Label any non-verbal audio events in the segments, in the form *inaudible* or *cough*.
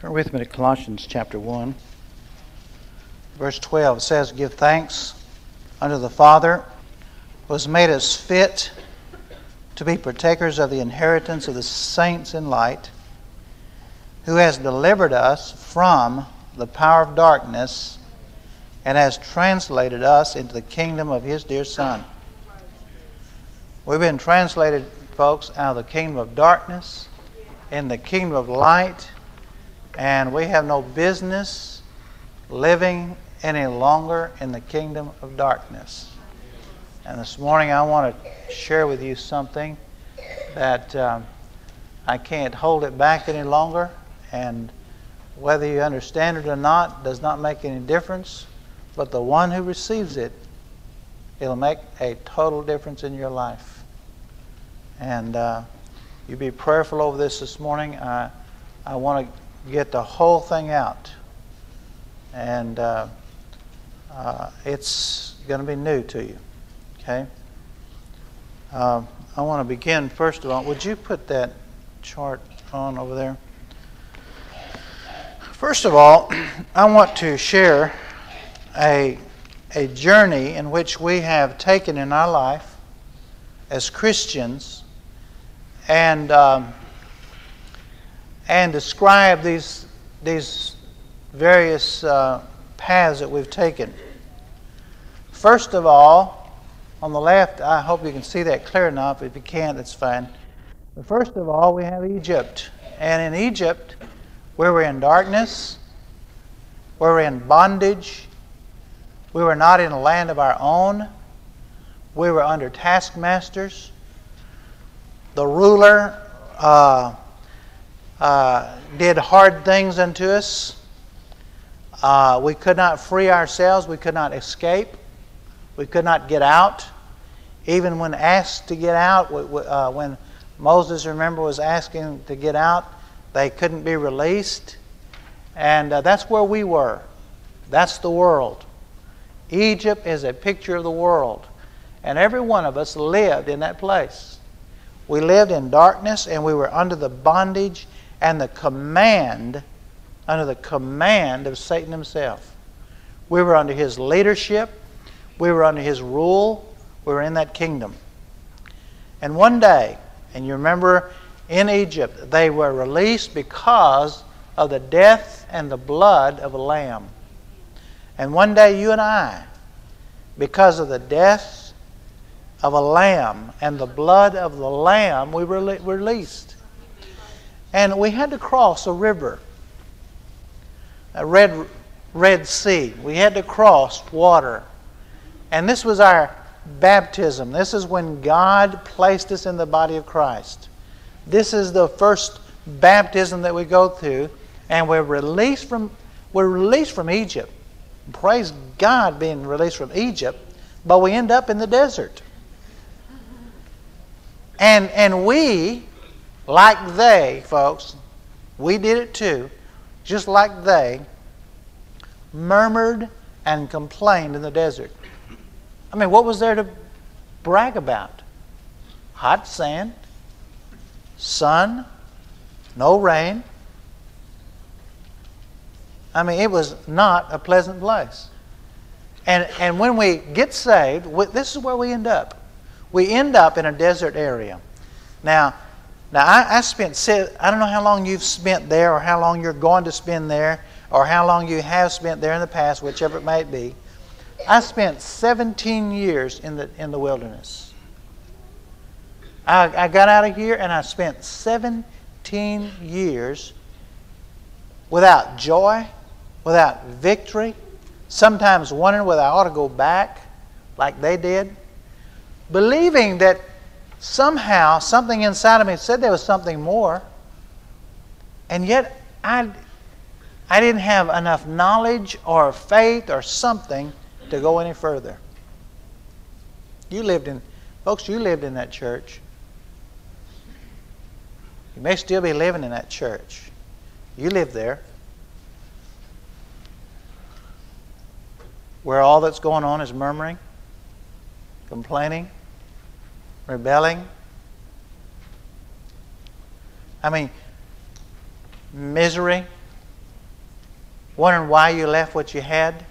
Turn with me to Colossians chapter 1. Verse 12 it says, Give thanks unto the Father who has made us fit to be partakers of the inheritance of the saints in light, who has delivered us from the power of darkness and has translated us into the kingdom of his dear Son. We've been translated, folks, out of the kingdom of darkness in the kingdom of light, and we have no business living any longer in the kingdom of darkness. And this morning I want to share with you something that um, I can't hold it back any longer, and whether you understand it or not does not make any difference. But the one who receives it, it'll make a total difference in your life. And uh, you be prayerful over this this morning. I, I want to get the whole thing out. And uh, uh, it's going to be new to you. Okay? Uh, I want to begin, first of all, would you put that chart on over there? First of all, *clears throat* I want to share a, a journey in which we have taken in our life as Christians and, um, and describe these, these various uh, paths that we've taken. First of all, on the left, I hope you can see that clear enough. If you can't, that's fine. But first of all, we have Egypt. And in Egypt, we were in darkness, we were in bondage, we were not in a land of our own. We were under taskmasters. The ruler uh, uh, did hard things unto us. Uh, we could not free ourselves. We could not escape. We could not get out. Even when asked to get out, uh, when Moses, remember, was asking to get out, they couldn't be released. And uh, that's where we were. That's the world. Egypt is a picture of the world. And every one of us lived in that place. We lived in darkness and we were under the bondage and the command, under the command of Satan himself. We were under his leadership, we were under his rule, we were in that kingdom. And one day, and you remember in Egypt, they were released because of the death and the blood of a lamb. And one day, you and I, because of the death of a lamb and the blood of the lamb, we were released. And we had to cross a river, a red, red sea. We had to cross water. And this was our baptism. This is when God placed us in the body of Christ. This is the first baptism that we go through, and we're released from, we're released from Egypt. Praise God being released from Egypt, but we end up in the desert. And, and we, like they, folks, we did it too, just like they, murmured and complained in the desert. I mean, what was there to brag about? Hot sand, sun, no rain. I mean, it was not a pleasant place. And, and when we get saved, we, this is where we end up. We end up in a desert area. Now, now I, I spent, I don't know how long you've spent there or how long you're going to spend there or how long you have spent there in the past, whichever it might be. I spent 17 years in the, in the wilderness. I, I got out of here and I spent 17 years without joy, without victory, sometimes wondering whether I ought to go back like they did, believing that somehow something inside of me said there was something more, and yet I, I didn't have enough knowledge or faith or something to go any further. You lived in, folks, you lived in that church. You may still be living in that church. You live there. where all that's going on is murmuring, complaining, rebelling. I mean, misery, Wondering why you left what you had?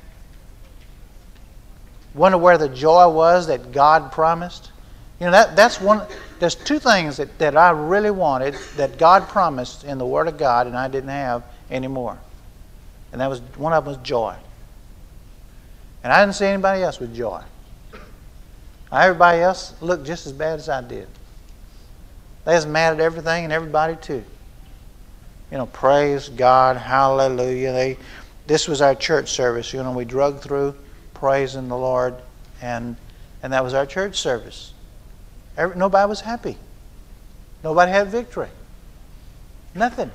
Wonder where the joy was that God promised? You know, that, that's one. There's two things that, that I really wanted that God promised in the Word of God, and I didn't have anymore. And that was one of them was joy. And I didn't see anybody else with joy. Everybody else looked just as bad as I did. They was mad at everything and everybody too. You know, praise God, hallelujah. They, this was our church service. You know, we drug through praising the Lord, and and that was our church service. Every, nobody was happy. Nobody had victory. Nothing.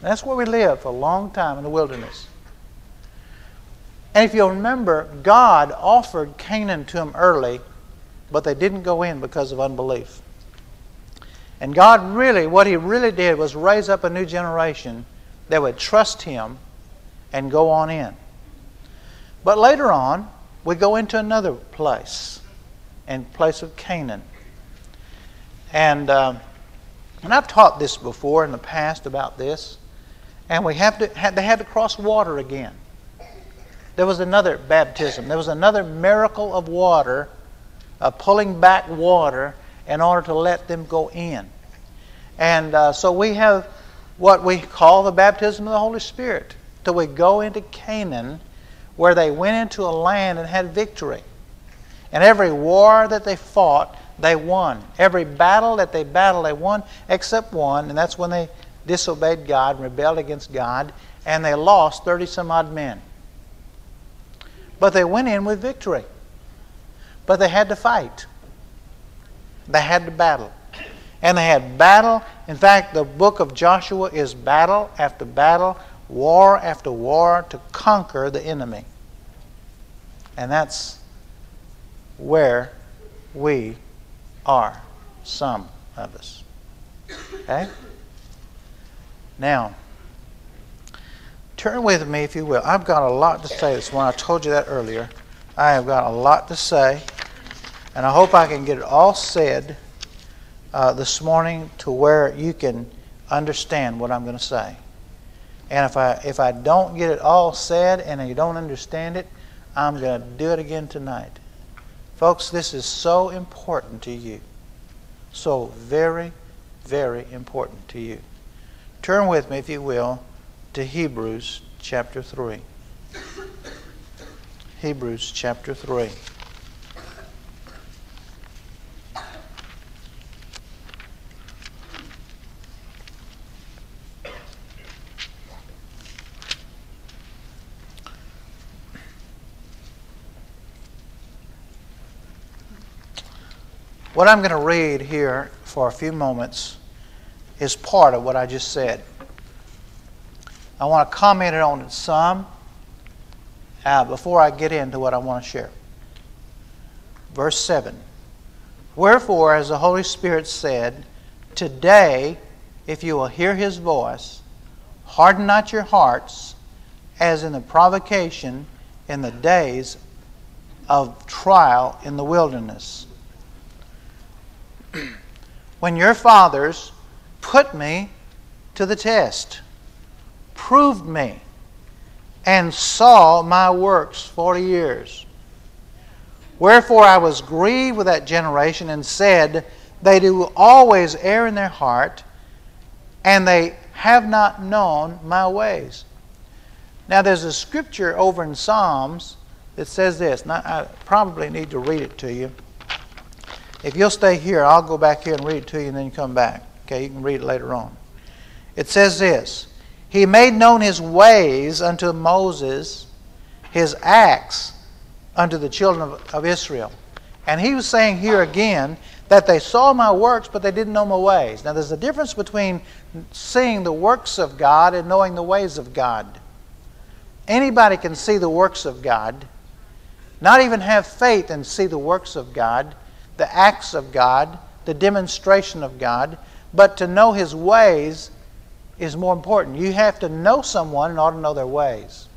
That's where we lived for a long time in the wilderness. And if you'll remember, God offered Canaan to them early, but they didn't go in because of unbelief. And God really, what He really did was raise up a new generation that would trust Him and go on in. But later on, we go into another place, in place of Canaan. And, uh, and I've taught this before in the past about this. And we have to, they had to cross water again. There was another baptism. There was another miracle of water, uh, pulling back water in order to let them go in. And uh, so we have what we call the baptism of the Holy Spirit. Till we go into Canaan, where they went into a land and had victory. And every war that they fought, they won. Every battle that they battled, they won, except one, and that's when they disobeyed God, and rebelled against God, and they lost 30 some odd men. But they went in with victory. But they had to fight. They had to battle. And they had battle. In fact, the book of Joshua is battle after battle, war after war to conquer the enemy. And that's where we are, some of us. Okay? Now, turn with me, if you will. I've got a lot to say this one. I told you that earlier. I have got a lot to say, and I hope I can get it all said uh, this morning to where you can understand what I'm going to say. And if I if I don't get it all said and you don't understand it, I'm going to do it again tonight. Folks, this is so important to you. So very, very important to you. Turn with me, if you will, to Hebrews chapter 3. Hebrews chapter 3. What I'm going to read here for a few moments is part of what I just said. I want to comment on it some uh, before I get into what I want to share. Verse 7 Wherefore, as the Holy Spirit said, Today, if you will hear his voice, harden not your hearts as in the provocation in the days of trial in the wilderness. *clears throat* when your fathers put me to the test, proved me, and saw my works forty years. Wherefore I was grieved with that generation and said, They do always err in their heart, and they have not known my ways. Now there's a scripture over in Psalms that says this. Now, I probably need to read it to you. If you'll stay here, I'll go back here and read it to you and then come back. Okay, you can read it later on. It says this He made known his ways unto Moses, his acts unto the children of, of Israel. And he was saying here again that they saw my works, but they didn't know my ways. Now, there's a difference between seeing the works of God and knowing the ways of God. Anybody can see the works of God, not even have faith and see the works of God, the acts of God, the demonstration of God, but to know his ways is more important. You have to know someone in order to know their ways.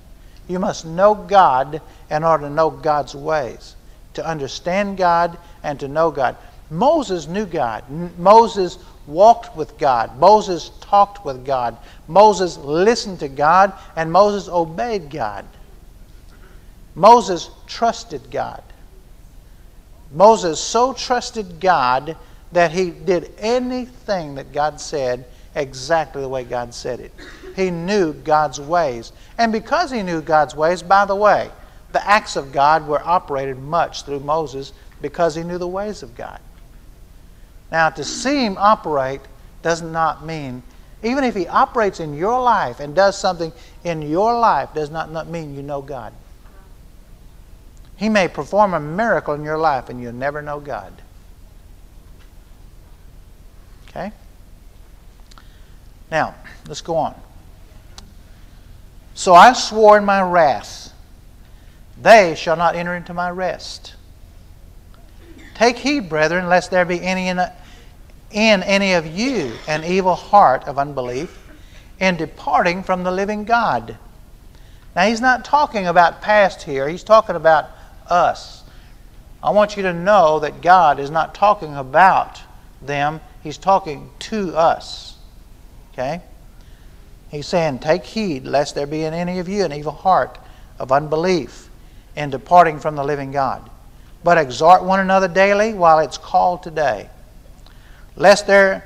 You must know God in order to know God's ways, to understand God and to know God. Moses knew God. Moses walked with God. Moses talked with God. Moses listened to God, and Moses obeyed God. Moses trusted God. Moses so trusted God that he did anything that God said exactly the way God said it. He knew God's ways. And because he knew God's ways, by the way, the acts of God were operated much through Moses because he knew the ways of God. Now, to see him operate does not mean, even if he operates in your life and does something in your life, does not, not mean you know God. He may perform a miracle in your life and you'll never know God. Okay? Now, let's go on. So I swore in my wrath, they shall not enter into my rest. Take heed, brethren, lest there be any in, in any of you an evil heart of unbelief in departing from the living God. Now, he's not talking about past here, he's talking about us. I want you to know that God is not talking about them, he's talking to us. Okay? He's saying, Take heed lest there be in any of you an evil heart of unbelief in departing from the living God. But exhort one another daily while it's called today, lest there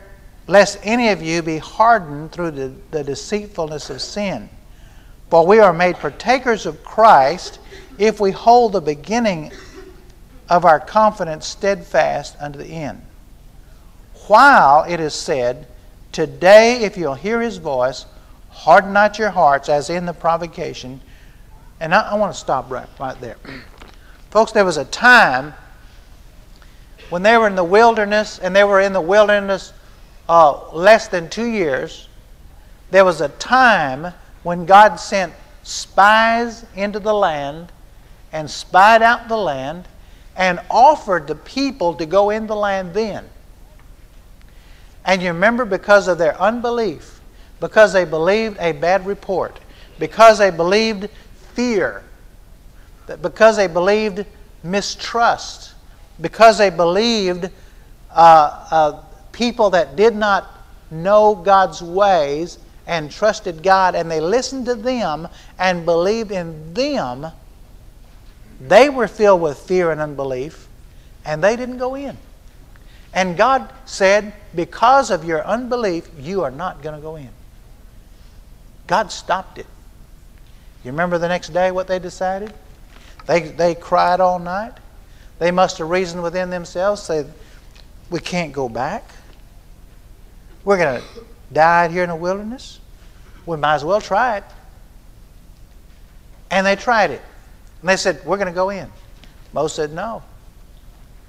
lest any of you be hardened through the, the deceitfulness of sin. For we are made partakers of Christ if we hold the beginning of our confidence steadfast unto the end. While it is said, Today, if you'll hear his voice, harden not your hearts as in the provocation. And I, I want to stop right, right there. *clears throat* Folks, there was a time when they were in the wilderness, and they were in the wilderness uh, less than two years. There was a time when God sent spies into the land and spied out the land and offered the people to go in the land then. And you remember, because of their unbelief, because they believed a bad report, because they believed fear, because they believed mistrust, because they believed uh, uh, people that did not know God's ways and trusted God, and they listened to them and believed in them, they were filled with fear and unbelief, and they didn't go in. And God said, Because of your unbelief, you are not going to go in. God stopped it. You remember the next day what they decided? They, they cried all night. They must have reasoned within themselves, say, We can't go back. We're going to die here in the wilderness. We might as well try it. And they tried it. And they said, We're going to go in. Moses said, No,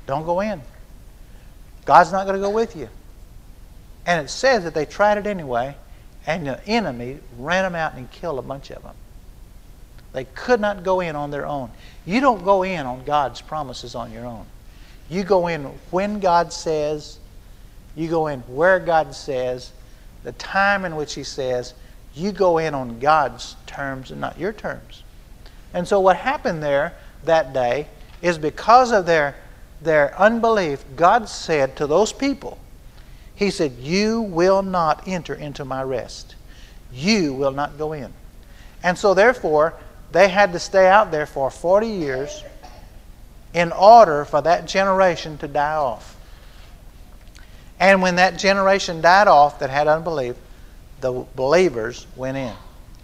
don't go in. God's not going to go with you. And it says that they tried it anyway, and the enemy ran them out and killed a bunch of them. They could not go in on their own. You don't go in on God's promises on your own. You go in when God says, you go in where God says, the time in which He says, you go in on God's terms and not your terms. And so what happened there that day is because of their their unbelief, God said to those people, He said, You will not enter into my rest. You will not go in. And so, therefore, they had to stay out there for 40 years in order for that generation to die off. And when that generation died off that had unbelief, the believers went in.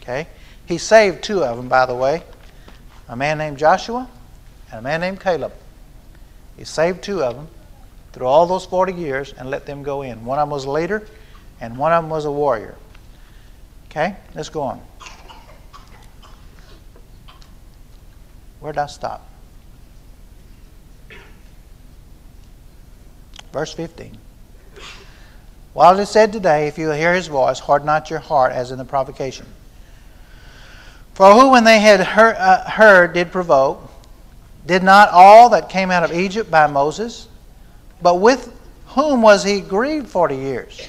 Okay? He saved two of them, by the way a man named Joshua and a man named Caleb. He saved two of them through all those 40 years and let them go in. One of them was a leader, and one of them was a warrior. Okay, let's go on. Where did I stop? Verse 15. While it is said today, if you hear his voice, harden not your heart as in the provocation. For who, when they had heard, uh, heard did provoke, did not all that came out of Egypt by Moses? But with whom was he grieved forty years?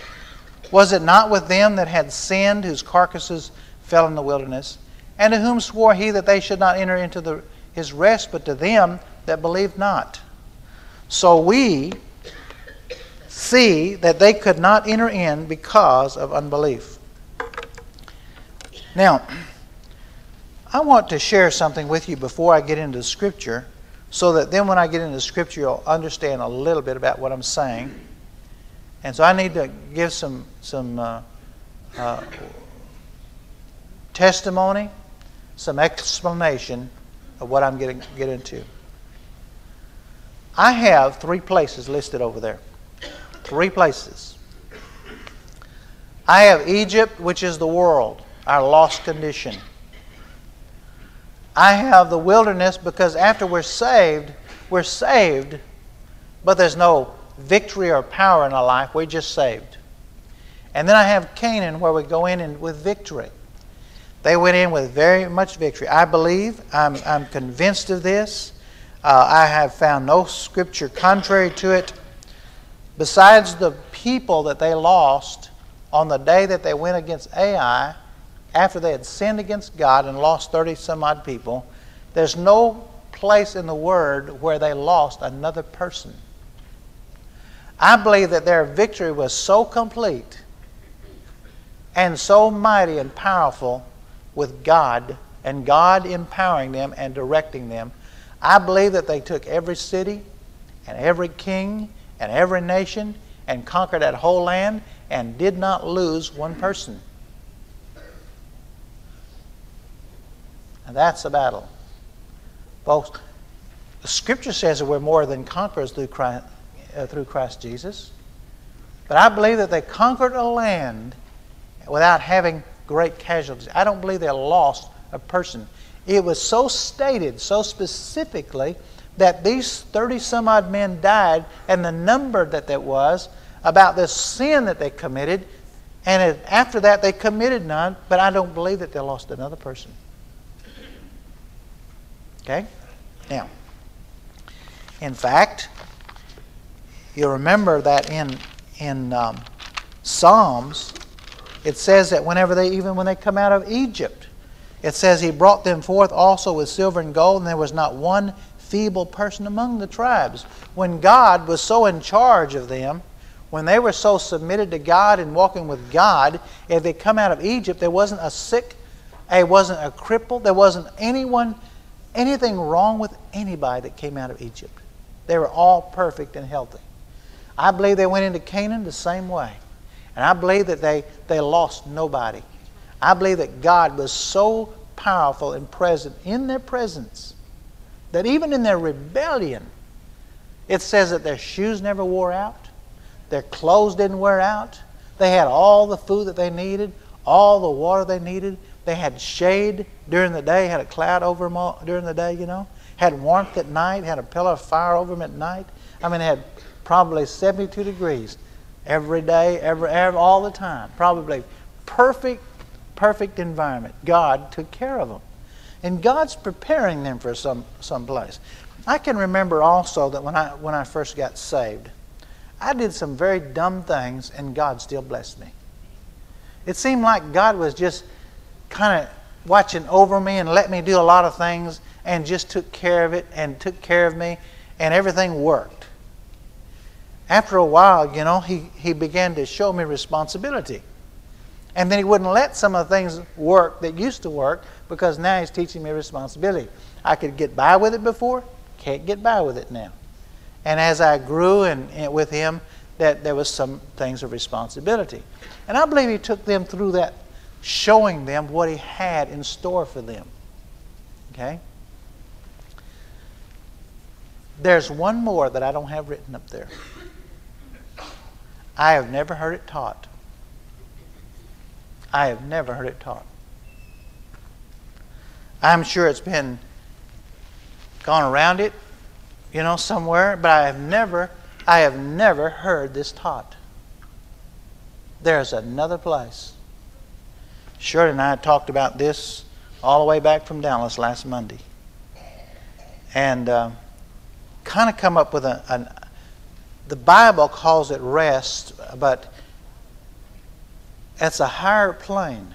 Was it not with them that had sinned, whose carcasses fell in the wilderness? And to whom swore he that they should not enter into the, his rest, but to them that believed not? So we see that they could not enter in because of unbelief. Now, I want to share something with you before I get into Scripture so that then when I get into Scripture, you'll understand a little bit about what I'm saying. And so I need to give some, some uh, uh, testimony, some explanation of what I'm getting get into. I have three places listed over there. Three places. I have Egypt, which is the world, our lost condition. I have the wilderness because after we're saved, we're saved, but there's no victory or power in our life. We're just saved. And then I have Canaan where we go in and with victory. They went in with very much victory. I believe, I'm, I'm convinced of this. Uh, I have found no scripture contrary to it. Besides the people that they lost on the day that they went against Ai, after they had sinned against God and lost 30 some odd people, there's no place in the Word where they lost another person. I believe that their victory was so complete and so mighty and powerful with God and God empowering them and directing them. I believe that they took every city and every king and every nation and conquered that whole land and did not lose one person. And that's the battle. Folks, the scripture says that we're more than conquerors through Christ, uh, through Christ Jesus. But I believe that they conquered a land without having great casualties. I don't believe they lost a person. It was so stated, so specifically, that these 30 some odd men died, and the number that that was about this sin that they committed, and after that they committed none, but I don't believe that they lost another person. Okay? Now, in fact, you remember that in, in um, Psalms, it says that whenever they, even when they come out of Egypt, it says he brought them forth also with silver and gold, and there was not one feeble person among the tribes. When God was so in charge of them, when they were so submitted to God and walking with God, if they come out of Egypt, there wasn't a sick, there wasn't a cripple, there wasn't anyone, anything wrong with anybody that came out of Egypt. They were all perfect and healthy. I believe they went into Canaan the same way. And I believe that they, they lost nobody. I believe that God was so powerful and present in their presence that even in their rebellion, it says that their shoes never wore out, their clothes didn't wear out, they had all the food that they needed, all the water they needed. They had shade during the day, had a cloud over them all, during the day, you know, had warmth at night, had a pillar of fire over them at night. I mean, had probably 72 degrees every day, every, every all the time. Probably perfect, perfect environment. God took care of them. And God's preparing them for some, some place. I can remember also that when I, when I first got saved, I did some very dumb things and God still blessed me. It seemed like God was just kind of watching over me and let me do a lot of things and just took care of it and took care of me and everything worked. After a while, you know, he, he began to show me responsibility. And then he wouldn't let some of the things work that used to work because now he's teaching me responsibility. I could get by with it before, can't get by with it now. And as I grew and, and with him, that there was some things of responsibility. And I believe he took them through that, showing them what he had in store for them. Okay? There's one more that I don't have written up there. I have never heard it taught. I have never heard it taught. I'm sure it's been gone around it, you know, somewhere, but I have never, I have never heard this taught. There's another place. Shirley and I talked about this all the way back from Dallas last Monday. And uh, kind of come up with a, the Bible calls it rest, but it's a higher plane.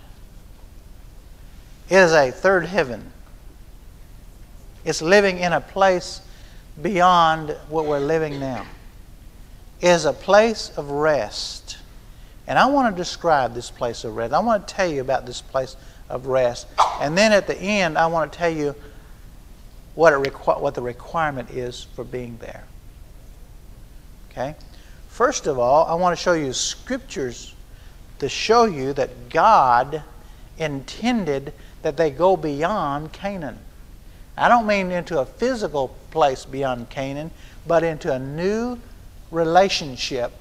It is a third heaven. It's living in a place beyond what we're living now. is a place of rest. And I want to describe this place of rest. I want to tell you about this place of rest. And then at the end, I want to tell you what, it requ- what the requirement is for being there. Okay? First of all, I want to show you scriptures to show you that God intended that they go beyond Canaan. I don't mean into a physical place beyond Canaan, but into a new relationship.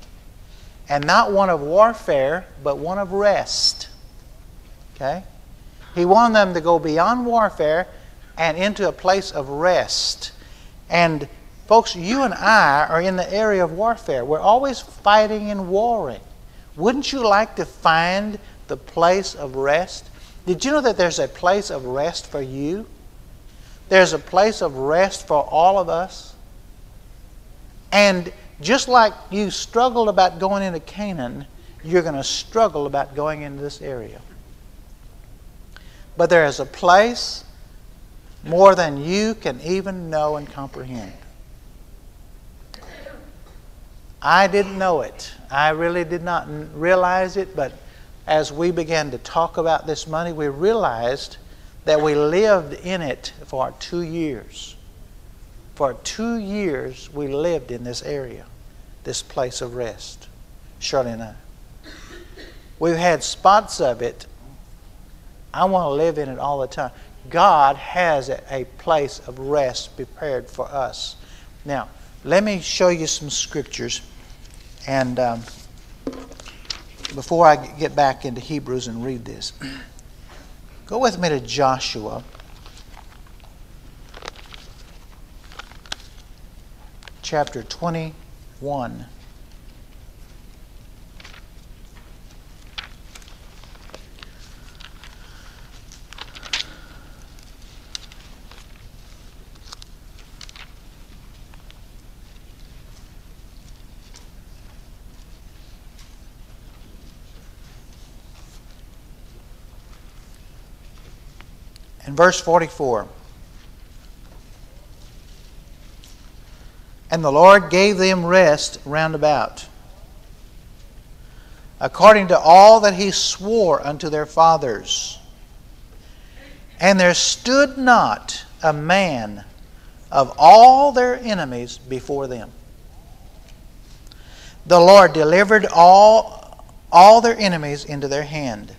And not one of warfare, but one of rest. Okay? He wanted them to go beyond warfare and into a place of rest. And folks, you and I are in the area of warfare. We're always fighting and warring. Wouldn't you like to find the place of rest? Did you know that there's a place of rest for you? There's a place of rest for all of us. And just like you struggled about going into Canaan, you're going to struggle about going into this area. But there is a place more than you can even know and comprehend. I didn't know it. I really did not realize it, but as we began to talk about this money, we realized that we lived in it for two years. For two years, we lived in this area, this place of rest, Shirley and I. We've had spots of it. I want to live in it all the time. God has a place of rest prepared for us. Now, let me show you some scriptures. And um, before I get back into Hebrews and read this, *clears throat* go with me to Joshua. Chapter 21. In verse 44, and the Lord gave them rest round about, according to all that he swore unto their fathers. And there stood not a man of all their enemies before them. The Lord delivered all, all their enemies into their hand.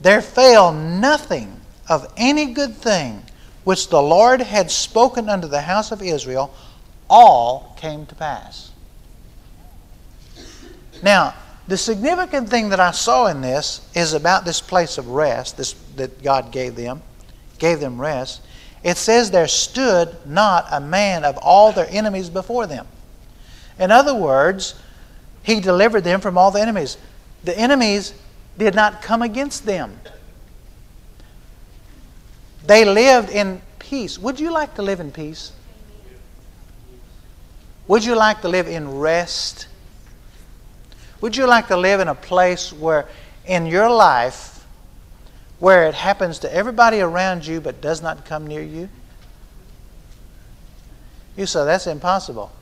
There fell nothing of any good thing which the Lord had spoken unto the house of Israel, all came to pass. Now, the significant thing that I saw in this is about this place of rest this, that God gave them, gave them rest. It says there stood not a man of all their enemies before them. In other words, he delivered them from all the enemies. The enemies did not come against them. They lived in peace. Would you like to live in peace? Would you like to live in rest? Would you like to live in a place where in your life where it happens to everybody around you but does not come near you? You say that's impossible.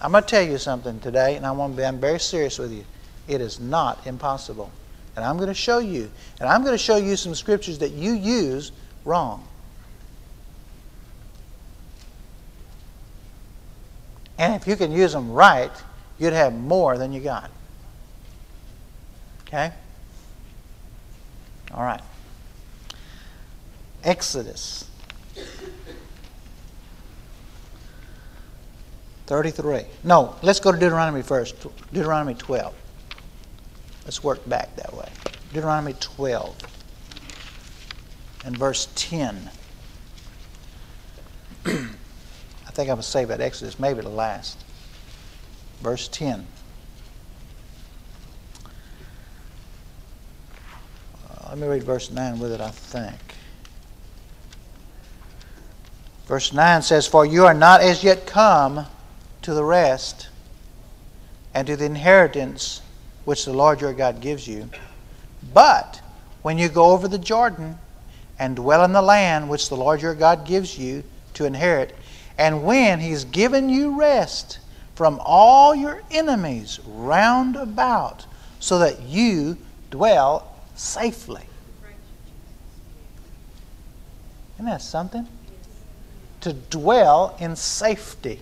I'm going to tell you something today, and I want to be, I'm very serious with you. It is not impossible. And I'm going to show you. And I'm going to show you some scriptures that you use wrong. And if you can use them right, you'd have more than you got. Okay? All right. Exodus 33. No, let's go to Deuteronomy first. Deuteronomy 12. Let's work back that way. Deuteronomy 12 and verse 10. *clears throat* I think I'm going to save that Exodus maybe the last. Verse 10. Uh, let me read verse 9 with it, I think. Verse 9 says, For you are not as yet come to the rest and to the inheritance which the Lord your God gives you. But when you go over the Jordan, and dwell in the land which the Lord your God gives you to inherit. And when He's given you rest from all your enemies round about, so that you dwell safely. Isn't that something? To dwell in safety.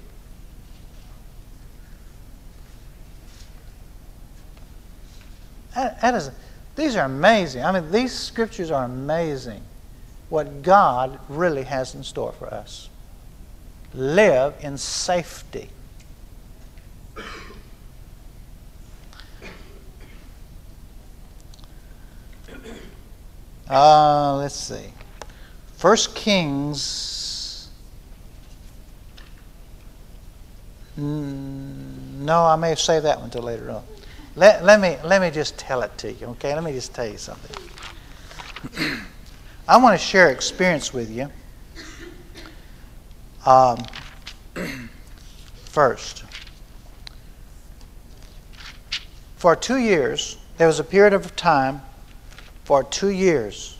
That, that is, these are amazing. I mean, these scriptures are amazing. What God really has in store for us. Live in safety. Uh, let's see. First Kings. No, I may save that one until later on. Let, let, me, let me just tell it to you, okay? Let me just tell you something. *clears throat* I want to share experience with you. Um, first, for two years, there was a period of time for two years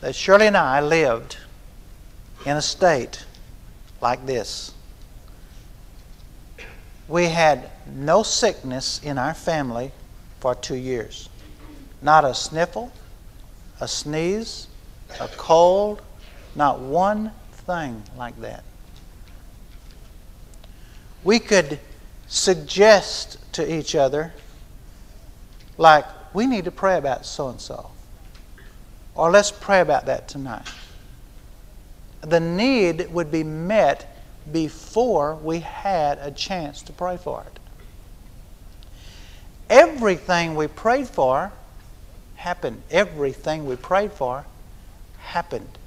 that Shirley and I lived in a state like this. We had no sickness in our family for two years. Not a sniffle, a sneeze, a cold, not one thing like that. We could suggest to each other, like, we need to pray about so and so. Or let's pray about that tonight. The need would be met before we had a chance to pray for it. Everything we prayed for happened. Everything we prayed for happened.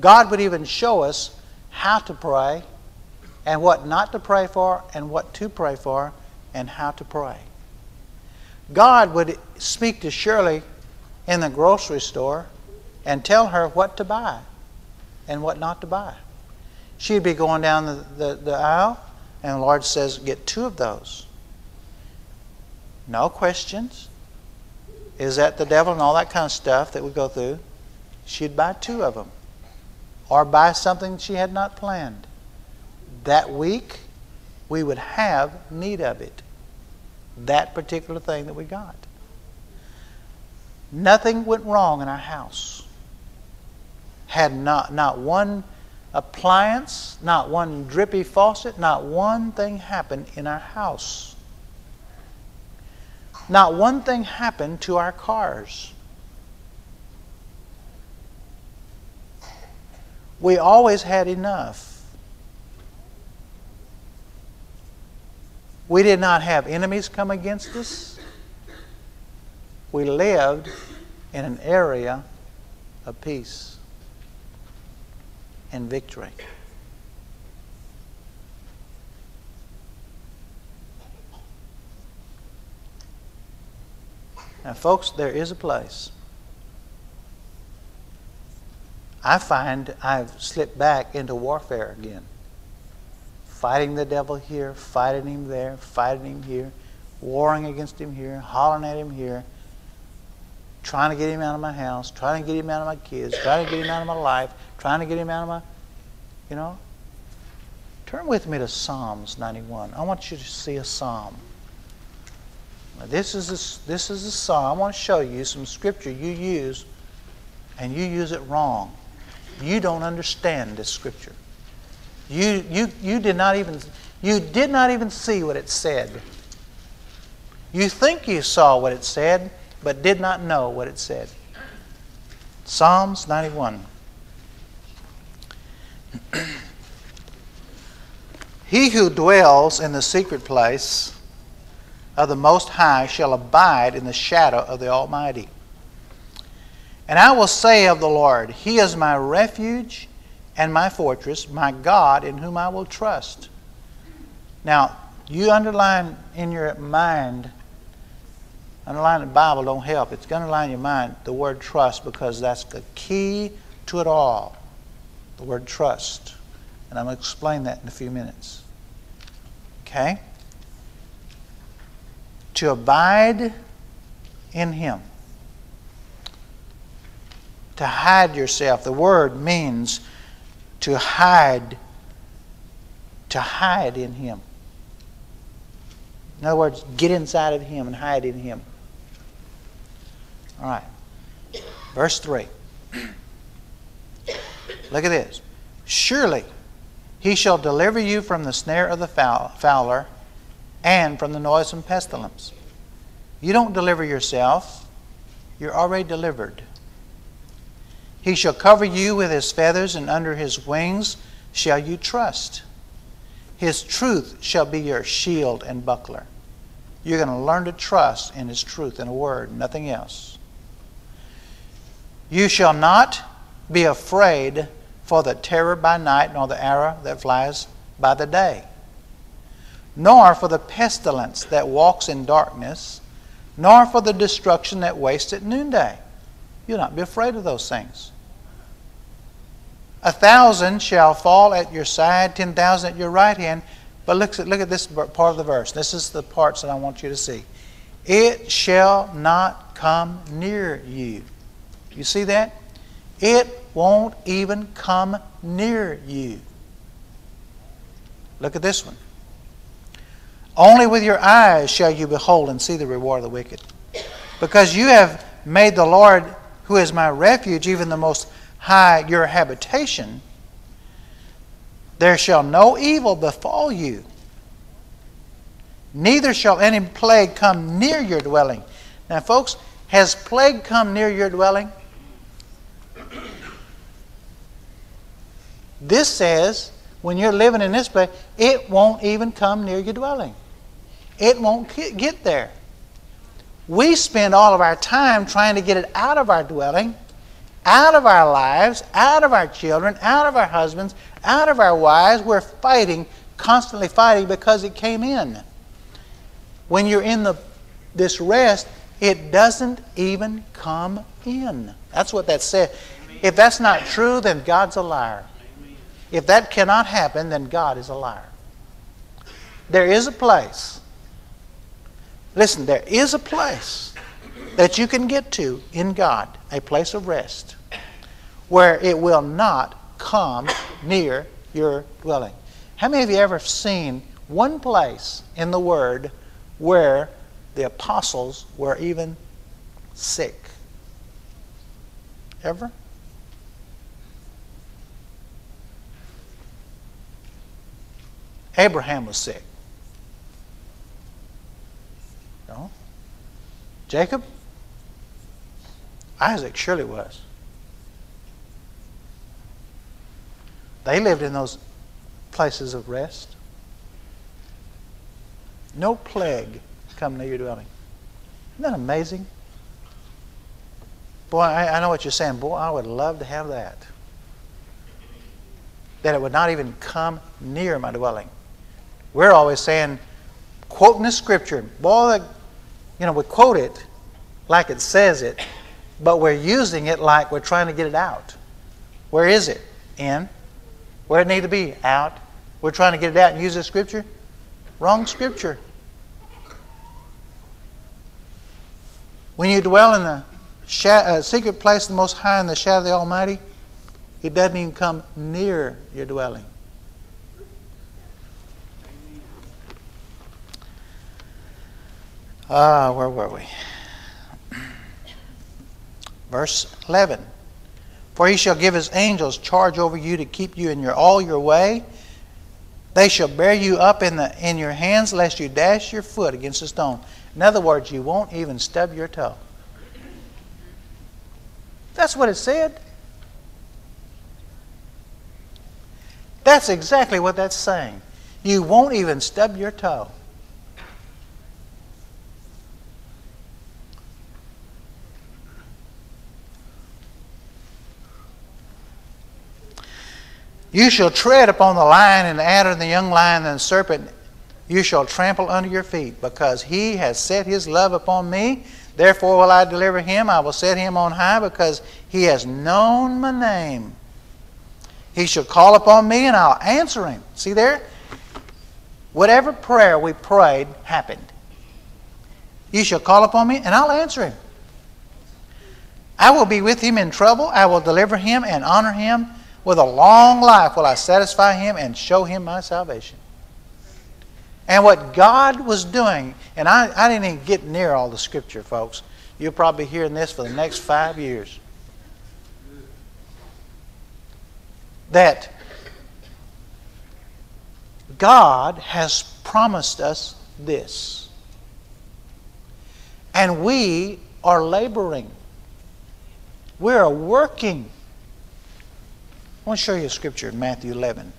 God would even show us how to pray and what not to pray for and what to pray for and how to pray. God would speak to Shirley in the grocery store and tell her what to buy and what not to buy. She'd be going down the, the, the aisle, and the Lord says, Get two of those. No questions. Is that the devil and all that kind of stuff that we go through? She'd buy two of them or buy something she had not planned. That week, we would have need of it that particular thing that we got. Nothing went wrong in our house. Had not, not one appliance, not one drippy faucet, not one thing happened in our house. Not one thing happened to our cars. We always had enough. We did not have enemies come against us. We lived in an area of peace and victory. Now, folks, there is a place. I find I've slipped back into warfare again fighting the devil here, fighting him there, fighting him here, warring against him here, hollering at him here, trying to get him out of my house, trying to get him out of my kids, trying to get him out of my life, trying to get him out of my, you know. Turn with me to Psalms 91. I want you to see a psalm. Now, this is a, this is a psalm. I want to show you some scripture you use, and you use it wrong. You don't understand this scripture. You, you, you did not even you did not even see what it said. You think you saw what it said, but did not know what it said. Psalms 91. *clears throat* he who dwells in the secret place of the Most High shall abide in the shadow of the Almighty. And I will say of the Lord, He is my refuge and my fortress, my God in whom I will trust. Now, you underline in your mind, underline the Bible don't help. It's going to underline your mind the word trust because that's the key to it all. The word trust. And I'm going to explain that in a few minutes. Okay? To abide in Him. To hide yourself. The word means to hide, to hide in Him. In other words, get inside of Him and hide in Him. All right. Verse 3. Look at this. Surely he shall deliver you from the snare of the fowler and from the noisome pestilence. You don't deliver yourself, you're already delivered. He shall cover you with his feathers, and under his wings shall you trust. His truth shall be your shield and buckler. You're going to learn to trust in his truth in a word, nothing else. You shall not be afraid for the terror by night, nor the arrow that flies by the day, nor for the pestilence that walks in darkness, nor for the destruction that wastes at noonday. You'll not be afraid of those things. A thousand shall fall at your side, ten thousand at your right hand. But look at, look at this part of the verse. This is the parts that I want you to see. It shall not come near you. You see that? It won't even come near you. Look at this one. Only with your eyes shall you behold and see the reward of the wicked. Because you have made the Lord, who is my refuge, even the most high your habitation, there shall no evil befall you, neither shall any plague come near your dwelling. Now, folks, has plague come near your dwelling? This says, when you're living in this place, it won't even come near your dwelling. It won't get there. We spend all of our time trying to get it out of our dwelling, out of our lives, out of our children, out of our husbands, out of our wives. We're fighting, constantly fighting because it came in. When you're in the, this rest, it doesn't even come in. That's what that said. If that's not true, then God's a liar. If that cannot happen, then God is a liar. There is a place. Listen, there is a place that you can get to in God, a place of rest, where it will not come near your dwelling. How many of you ever seen one place in the Word where the apostles were even sick? Ever? Abraham was sick. No? Jacob? Isaac surely was. They lived in those places of rest. No plague come near your dwelling. Isn't that amazing? Boy, I, I know what you're saying. Boy, I would love to have that. That it would not even come near my dwelling. We're always saying, quoting the scripture. Boy, you know, we quote it like it says it, but we're using it like we're trying to get it out. Where is it? In. Where it need to be? Out. We're trying to get it out and use the scripture? Wrong scripture. When you dwell in the uh, secret place the Most High in the shadow of the Almighty, it doesn't even come near your dwelling. Ah, uh, where were we? Verse 11. For he shall give his angels charge over you to keep you in your all your way. They shall bear you up in, the, in your hands, lest you dash your foot against a stone. In other words, you won't even stub your toe. That's what it said. That's exactly what that's saying. You won't even stub your toe. You shall tread upon the lion and the adder and the young lion and the serpent. You shall trample under your feet, because he has set his love upon me. Therefore will I deliver him. I will set him on high, because he has known my name. He shall call upon me, and I'll answer him. See there? Whatever prayer we prayed happened. You shall call upon me, and I'll answer him. I will be with him in trouble. I will deliver him and honor him. With a long life will I satisfy him and show him my salvation. And what God was doing, and I, I didn't even get near all the scripture, folks. You'll probably be hearing this for the next five years. That God has promised us this. And we are laboring. We're working. I want to show you a scripture in Matthew 11.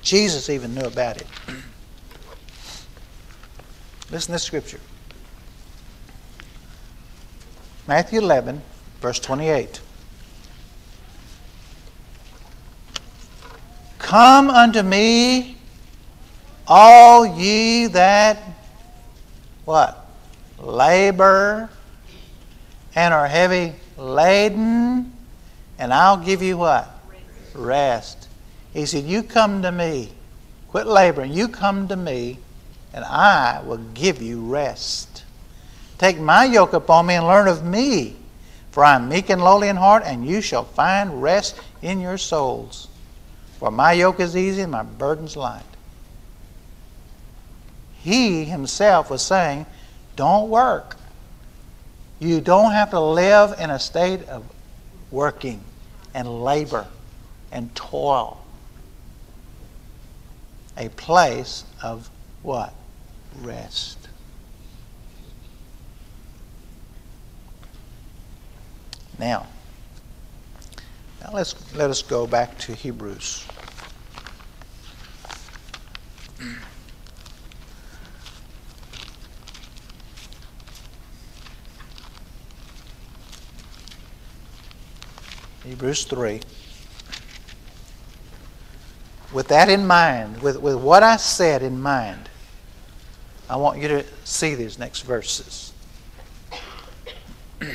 Jesus even knew about it. *clears throat* Listen to this scripture. Matthew 11, verse 28. Come unto me, all ye that what? Labor and are heavy laden, and I'll give you what? Rest. He said, You come to me. Quit laboring. You come to me, and I will give you rest. Take my yoke upon me and learn of me, for I am meek and lowly in heart, and you shall find rest in your souls. For my yoke is easy and my burden's light. He himself was saying, Don't work. You don't have to live in a state of working and labor and toil. A place of what? Rest. Now, now let's let us go back to Hebrews. Hebrews 3. With that in mind, with, with what I said in mind, I want you to see these next verses. *clears throat*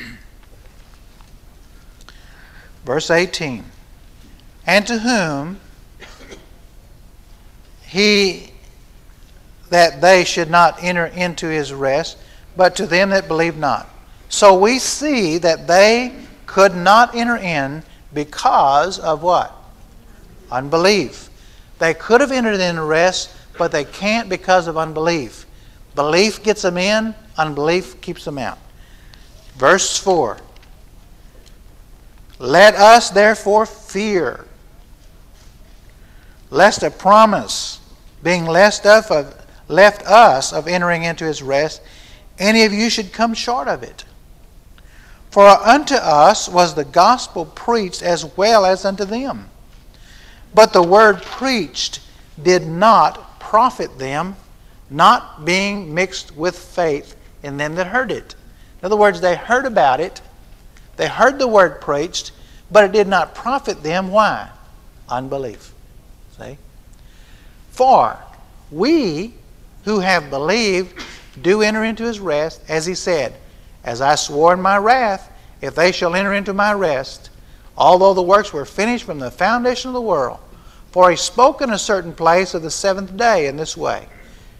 Verse 18 And to whom he that they should not enter into his rest, but to them that believe not. So we see that they could not enter in because of what? Unbelief. They could have entered in rest, but they can't because of unbelief. Belief gets them in, unbelief keeps them out. Verse 4 Let us therefore fear, lest a promise being left, of, left us of entering into his rest, any of you should come short of it. For unto us was the gospel preached as well as unto them. But the word preached did not profit them, not being mixed with faith in them that heard it. In other words, they heard about it, they heard the word preached, but it did not profit them. Why? Unbelief. See? For we who have believed do enter into his rest, as he said, as I swore in my wrath, if they shall enter into my rest, although the works were finished from the foundation of the world. For he spoke in a certain place of the seventh day in this way.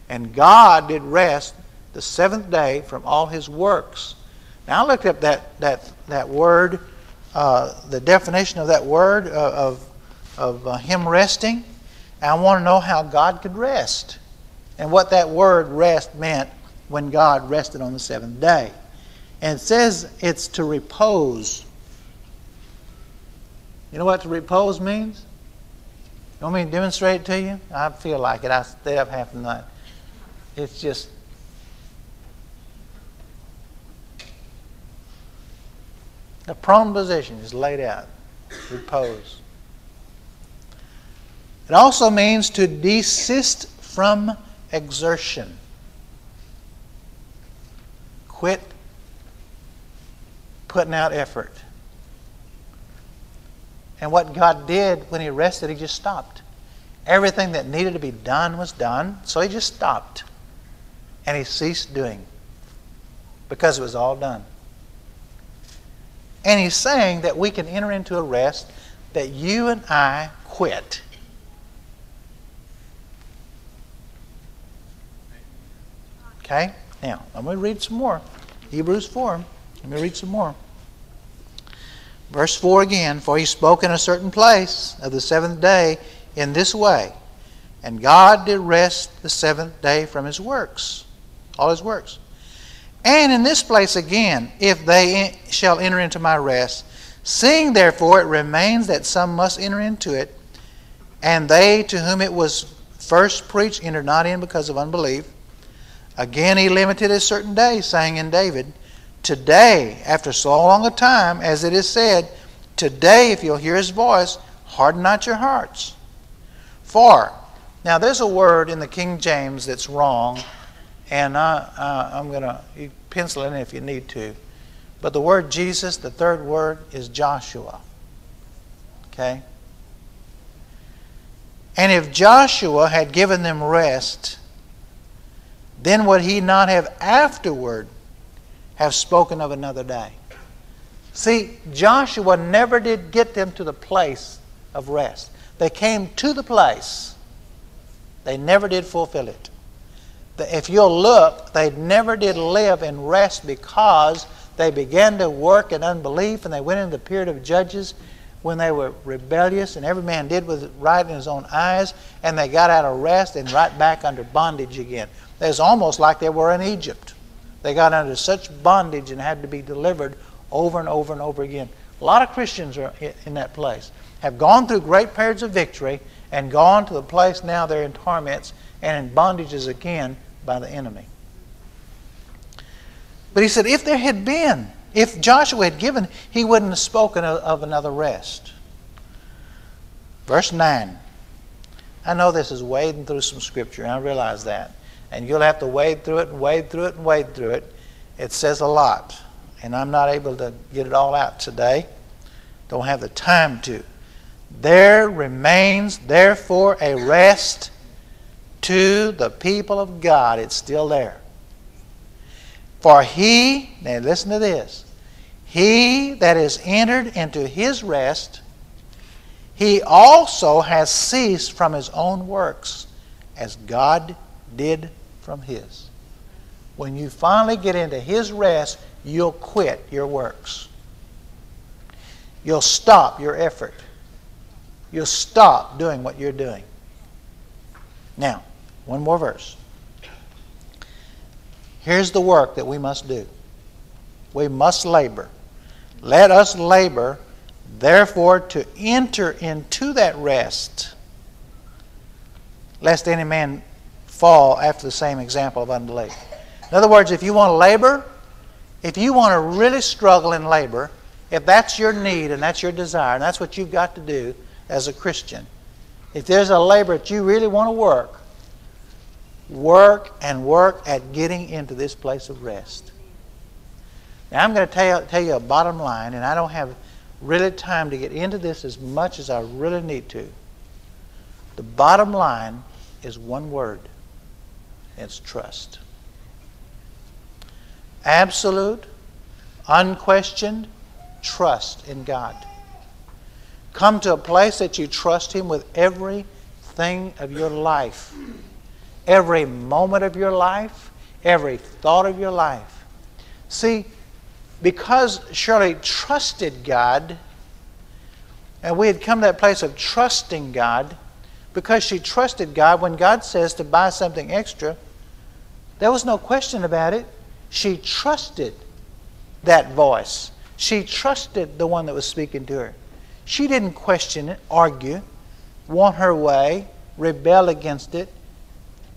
And God did rest the seventh day from all his works. Now I looked up that, that, that word, uh, the definition of that word uh, of, of uh, him resting. I want to know how God could rest and what that word rest meant when God rested on the seventh day. And says it's to repose. You know what to repose means? You want me to demonstrate it to you? I feel like it. I stayed up half the night. It's just the prone position is laid out. Repose. It also means to desist from exertion. Quit putting out effort. And what God did when He rested, He just stopped. Everything that needed to be done was done, so He just stopped. And He ceased doing because it was all done. And He's saying that we can enter into a rest that you and I quit. Okay? Now, I'm going to read some more. Hebrews 4. Let me read some more. Verse 4 again For he spoke in a certain place of the seventh day in this way, and God did rest the seventh day from his works, all his works. And in this place again, if they shall enter into my rest, seeing therefore it remains that some must enter into it, and they to whom it was first preached enter not in because of unbelief. Again, he limited a certain day, saying in David, Today, after so long a time, as it is said, Today, if you'll hear his voice, harden not your hearts. For, now there's a word in the King James that's wrong, and I, I'm going to pencil it in if you need to. But the word Jesus, the third word, is Joshua. Okay? And if Joshua had given them rest, then would he not have afterward have spoken of another day? See, Joshua never did get them to the place of rest. They came to the place. They never did fulfill it. If you'll look, they never did live in rest because they began to work in unbelief and they went into the period of judges when they were rebellious and every man did was right in his own eyes and they got out of rest and right back under bondage again. It was almost like they were in Egypt. They got under such bondage and had to be delivered over and over and over again. A lot of Christians are in that place, have gone through great periods of victory and gone to the place now they're in torments and in bondages again by the enemy. But he said, if there had been, if Joshua had given, he wouldn't have spoken of, another rest. Verse 9. I know this is wading through some scripture, and I realize that. And you'll have to wade through it and wade through it and wade through it. It says a lot. And I'm not able to get it all out today. Don't have the time to. There remains, therefore, a rest to the people of God. It's still there. For he, now listen to this, he that is entered into his rest, he also has ceased from his own works, as God did from his. When you finally get into his rest, you'll quit your works. You'll stop your effort. You'll stop doing what you're doing. Now, one more verse. Here's the work that we must do. We must labor. Let us labor, therefore, to enter into that rest, lest any man fall after the same example of unbelief. In other words, if you want to labor, if you want to really struggle in labor, if that's your need and that's your desire, and that's what you've got to do as a Christian, if there's a labor that you really want to work, work and work at getting into this place of rest. Now, I'm going to tell tell you a bottom line, and I don't have really time to get into this as much as I really need to. The bottom line is one word it's trust. Absolute, unquestioned trust in God. Come to a place that you trust Him with everything of your life every moment of your life, every thought of your life. See, because Shirley trusted God, and we had come to that place of trusting God, because she trusted God, when God says to buy something extra, there was no question about it. She trusted that voice. She trusted the one that was speaking to her. She didn't question it, argue, want her way, rebel against it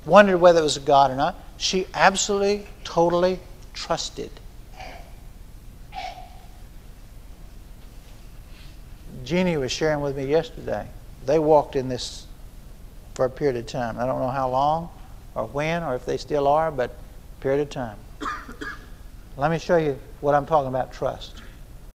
wondered whether it was a God or not. She absolutely, totally trusted. Jeannie was sharing with me yesterday. They walked in this for a period of time. I don't know how long or when or if they still are, but period of time. *coughs* Let me show you what I'm talking about trust.